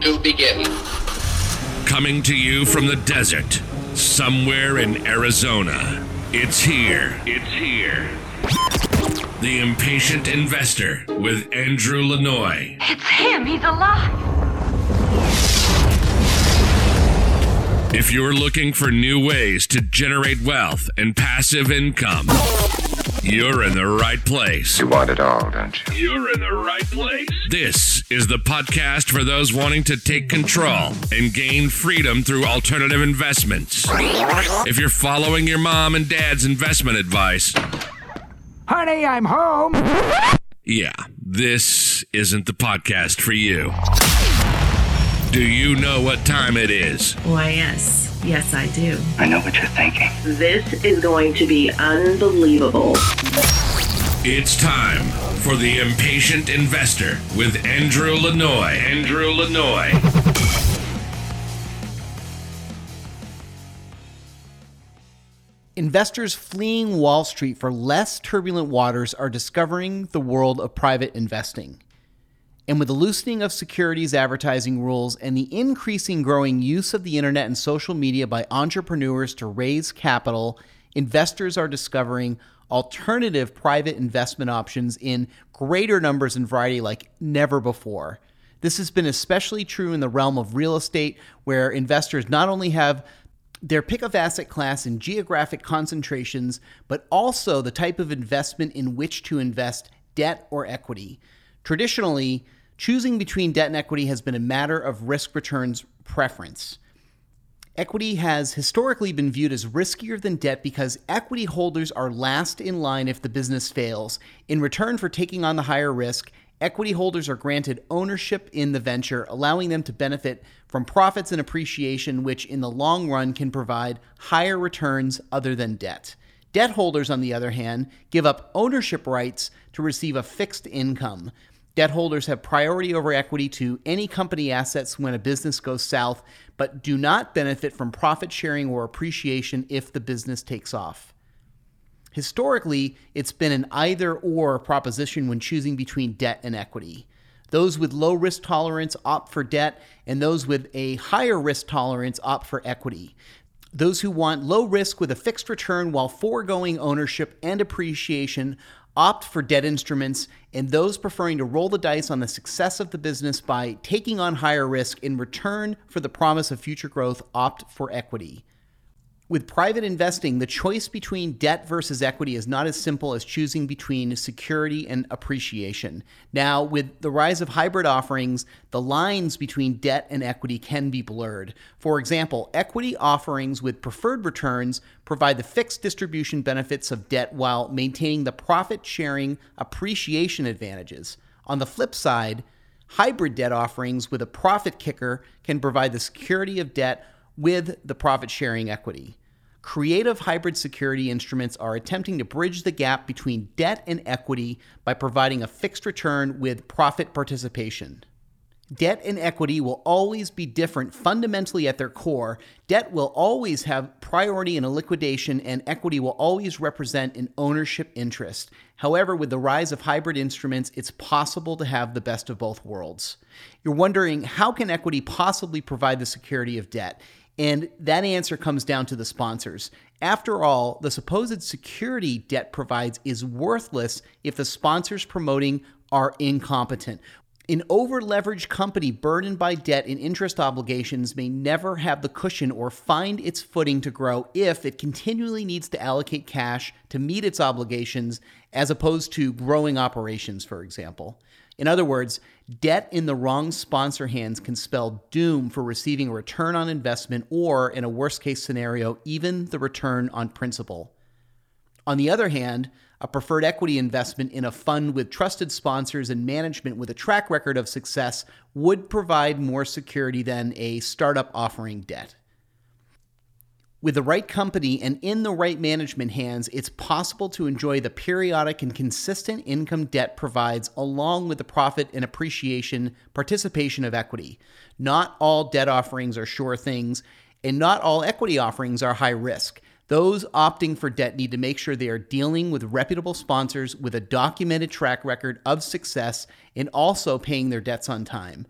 to begin. Coming to you from the desert, somewhere in Arizona. It's here. It's here. The Impatient Investor with Andrew Lanoie. It's him. He's alive. If you're looking for new ways to generate wealth and passive income, you're in the right place. You want it all, don't you? You're in the right place. This is the podcast for those wanting to take control and gain freedom through alternative investments. If you're following your mom and dad's investment advice, Honey, I'm home. yeah, this isn't the podcast for you. Do you know what time it is? Why, yes. Yes, I do. I know what you're thinking. This is going to be unbelievable. It's time for the Impatient Investor with Andrew Lanoie. Andrew Lanoie. Investors fleeing Wall Street for less turbulent waters are discovering the world of private investing. And with the loosening of securities advertising rules and the increasing growing use of the internet and social media by entrepreneurs to raise capital, investors are discovering alternative private investment options in greater numbers and variety like never before. This has been especially true in the realm of real estate, where investors not only have their pick of asset class and geographic concentrations, but also the type of investment in which to invest debt or equity. Traditionally, choosing between debt and equity has been a matter of risk returns preference. Equity has historically been viewed as riskier than debt because equity holders are last in line if the business fails. In return for taking on the higher risk, equity holders are granted ownership in the venture, allowing them to benefit from profits and appreciation, which in the long run can provide higher returns other than debt. Debt holders, on the other hand, give up ownership rights to receive a fixed income. Debt holders have priority over equity to any company assets when a business goes south, but do not benefit from profit sharing or appreciation if the business takes off. Historically, it's been an either or proposition when choosing between debt and equity. Those with low risk tolerance opt for debt, and those with a higher risk tolerance opt for equity. Those who want low risk with a fixed return while foregoing ownership and appreciation opt for debt instruments, and those preferring to roll the dice on the success of the business by taking on higher risk in return for the promise of future growth opt for equity. With private investing, the choice between debt versus equity is not as simple as choosing between security and appreciation. Now, with the rise of hybrid offerings, the lines between debt and equity can be blurred. For example, equity offerings with preferred returns provide the fixed distribution benefits of debt while maintaining the profit sharing appreciation advantages. On the flip side, hybrid debt offerings with a profit kicker can provide the security of debt with the profit sharing equity. Creative hybrid security instruments are attempting to bridge the gap between debt and equity by providing a fixed return with profit participation. Debt and equity will always be different fundamentally at their core. Debt will always have priority in a liquidation, and equity will always represent an ownership interest. However, with the rise of hybrid instruments, it's possible to have the best of both worlds. You're wondering how can equity possibly provide the security of debt? And that answer comes down to the sponsors. After all, the supposed security debt provides is worthless if the sponsors promoting are incompetent. An over leveraged company burdened by debt and interest obligations may never have the cushion or find its footing to grow if it continually needs to allocate cash to meet its obligations as opposed to growing operations, for example. In other words, debt in the wrong sponsor hands can spell doom for receiving a return on investment or, in a worst case scenario, even the return on principal. On the other hand, a preferred equity investment in a fund with trusted sponsors and management with a track record of success would provide more security than a startup offering debt. With the right company and in the right management hands, it's possible to enjoy the periodic and consistent income debt provides, along with the profit and appreciation participation of equity. Not all debt offerings are sure things, and not all equity offerings are high risk. Those opting for debt need to make sure they are dealing with reputable sponsors with a documented track record of success and also paying their debts on time.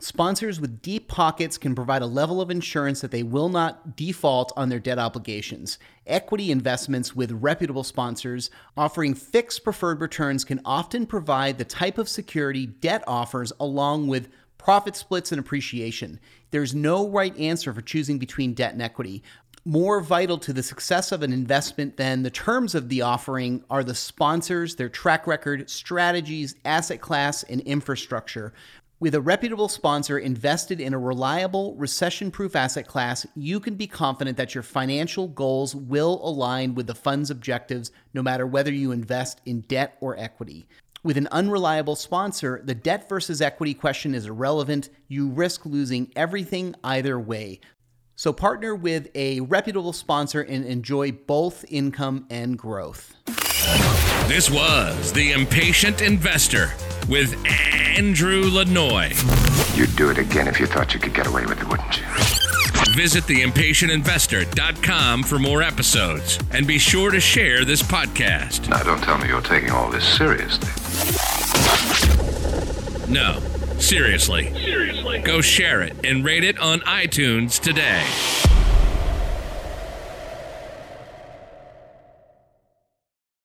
Sponsors with deep pockets can provide a level of insurance that they will not default on their debt obligations. Equity investments with reputable sponsors offering fixed preferred returns can often provide the type of security debt offers along with profit splits and appreciation. There's no right answer for choosing between debt and equity. More vital to the success of an investment than the terms of the offering are the sponsors, their track record, strategies, asset class, and infrastructure. With a reputable sponsor invested in a reliable, recession proof asset class, you can be confident that your financial goals will align with the fund's objectives no matter whether you invest in debt or equity. With an unreliable sponsor, the debt versus equity question is irrelevant. You risk losing everything either way. So partner with a reputable sponsor and enjoy both income and growth. This was The Impatient Investor with Andrew Lanoie. You'd do it again if you thought you could get away with it, wouldn't you? Visit theimpatientinvestor.com for more episodes and be sure to share this podcast. Now, don't tell me you're taking all this seriously. No, seriously. Seriously. Go share it and rate it on iTunes today.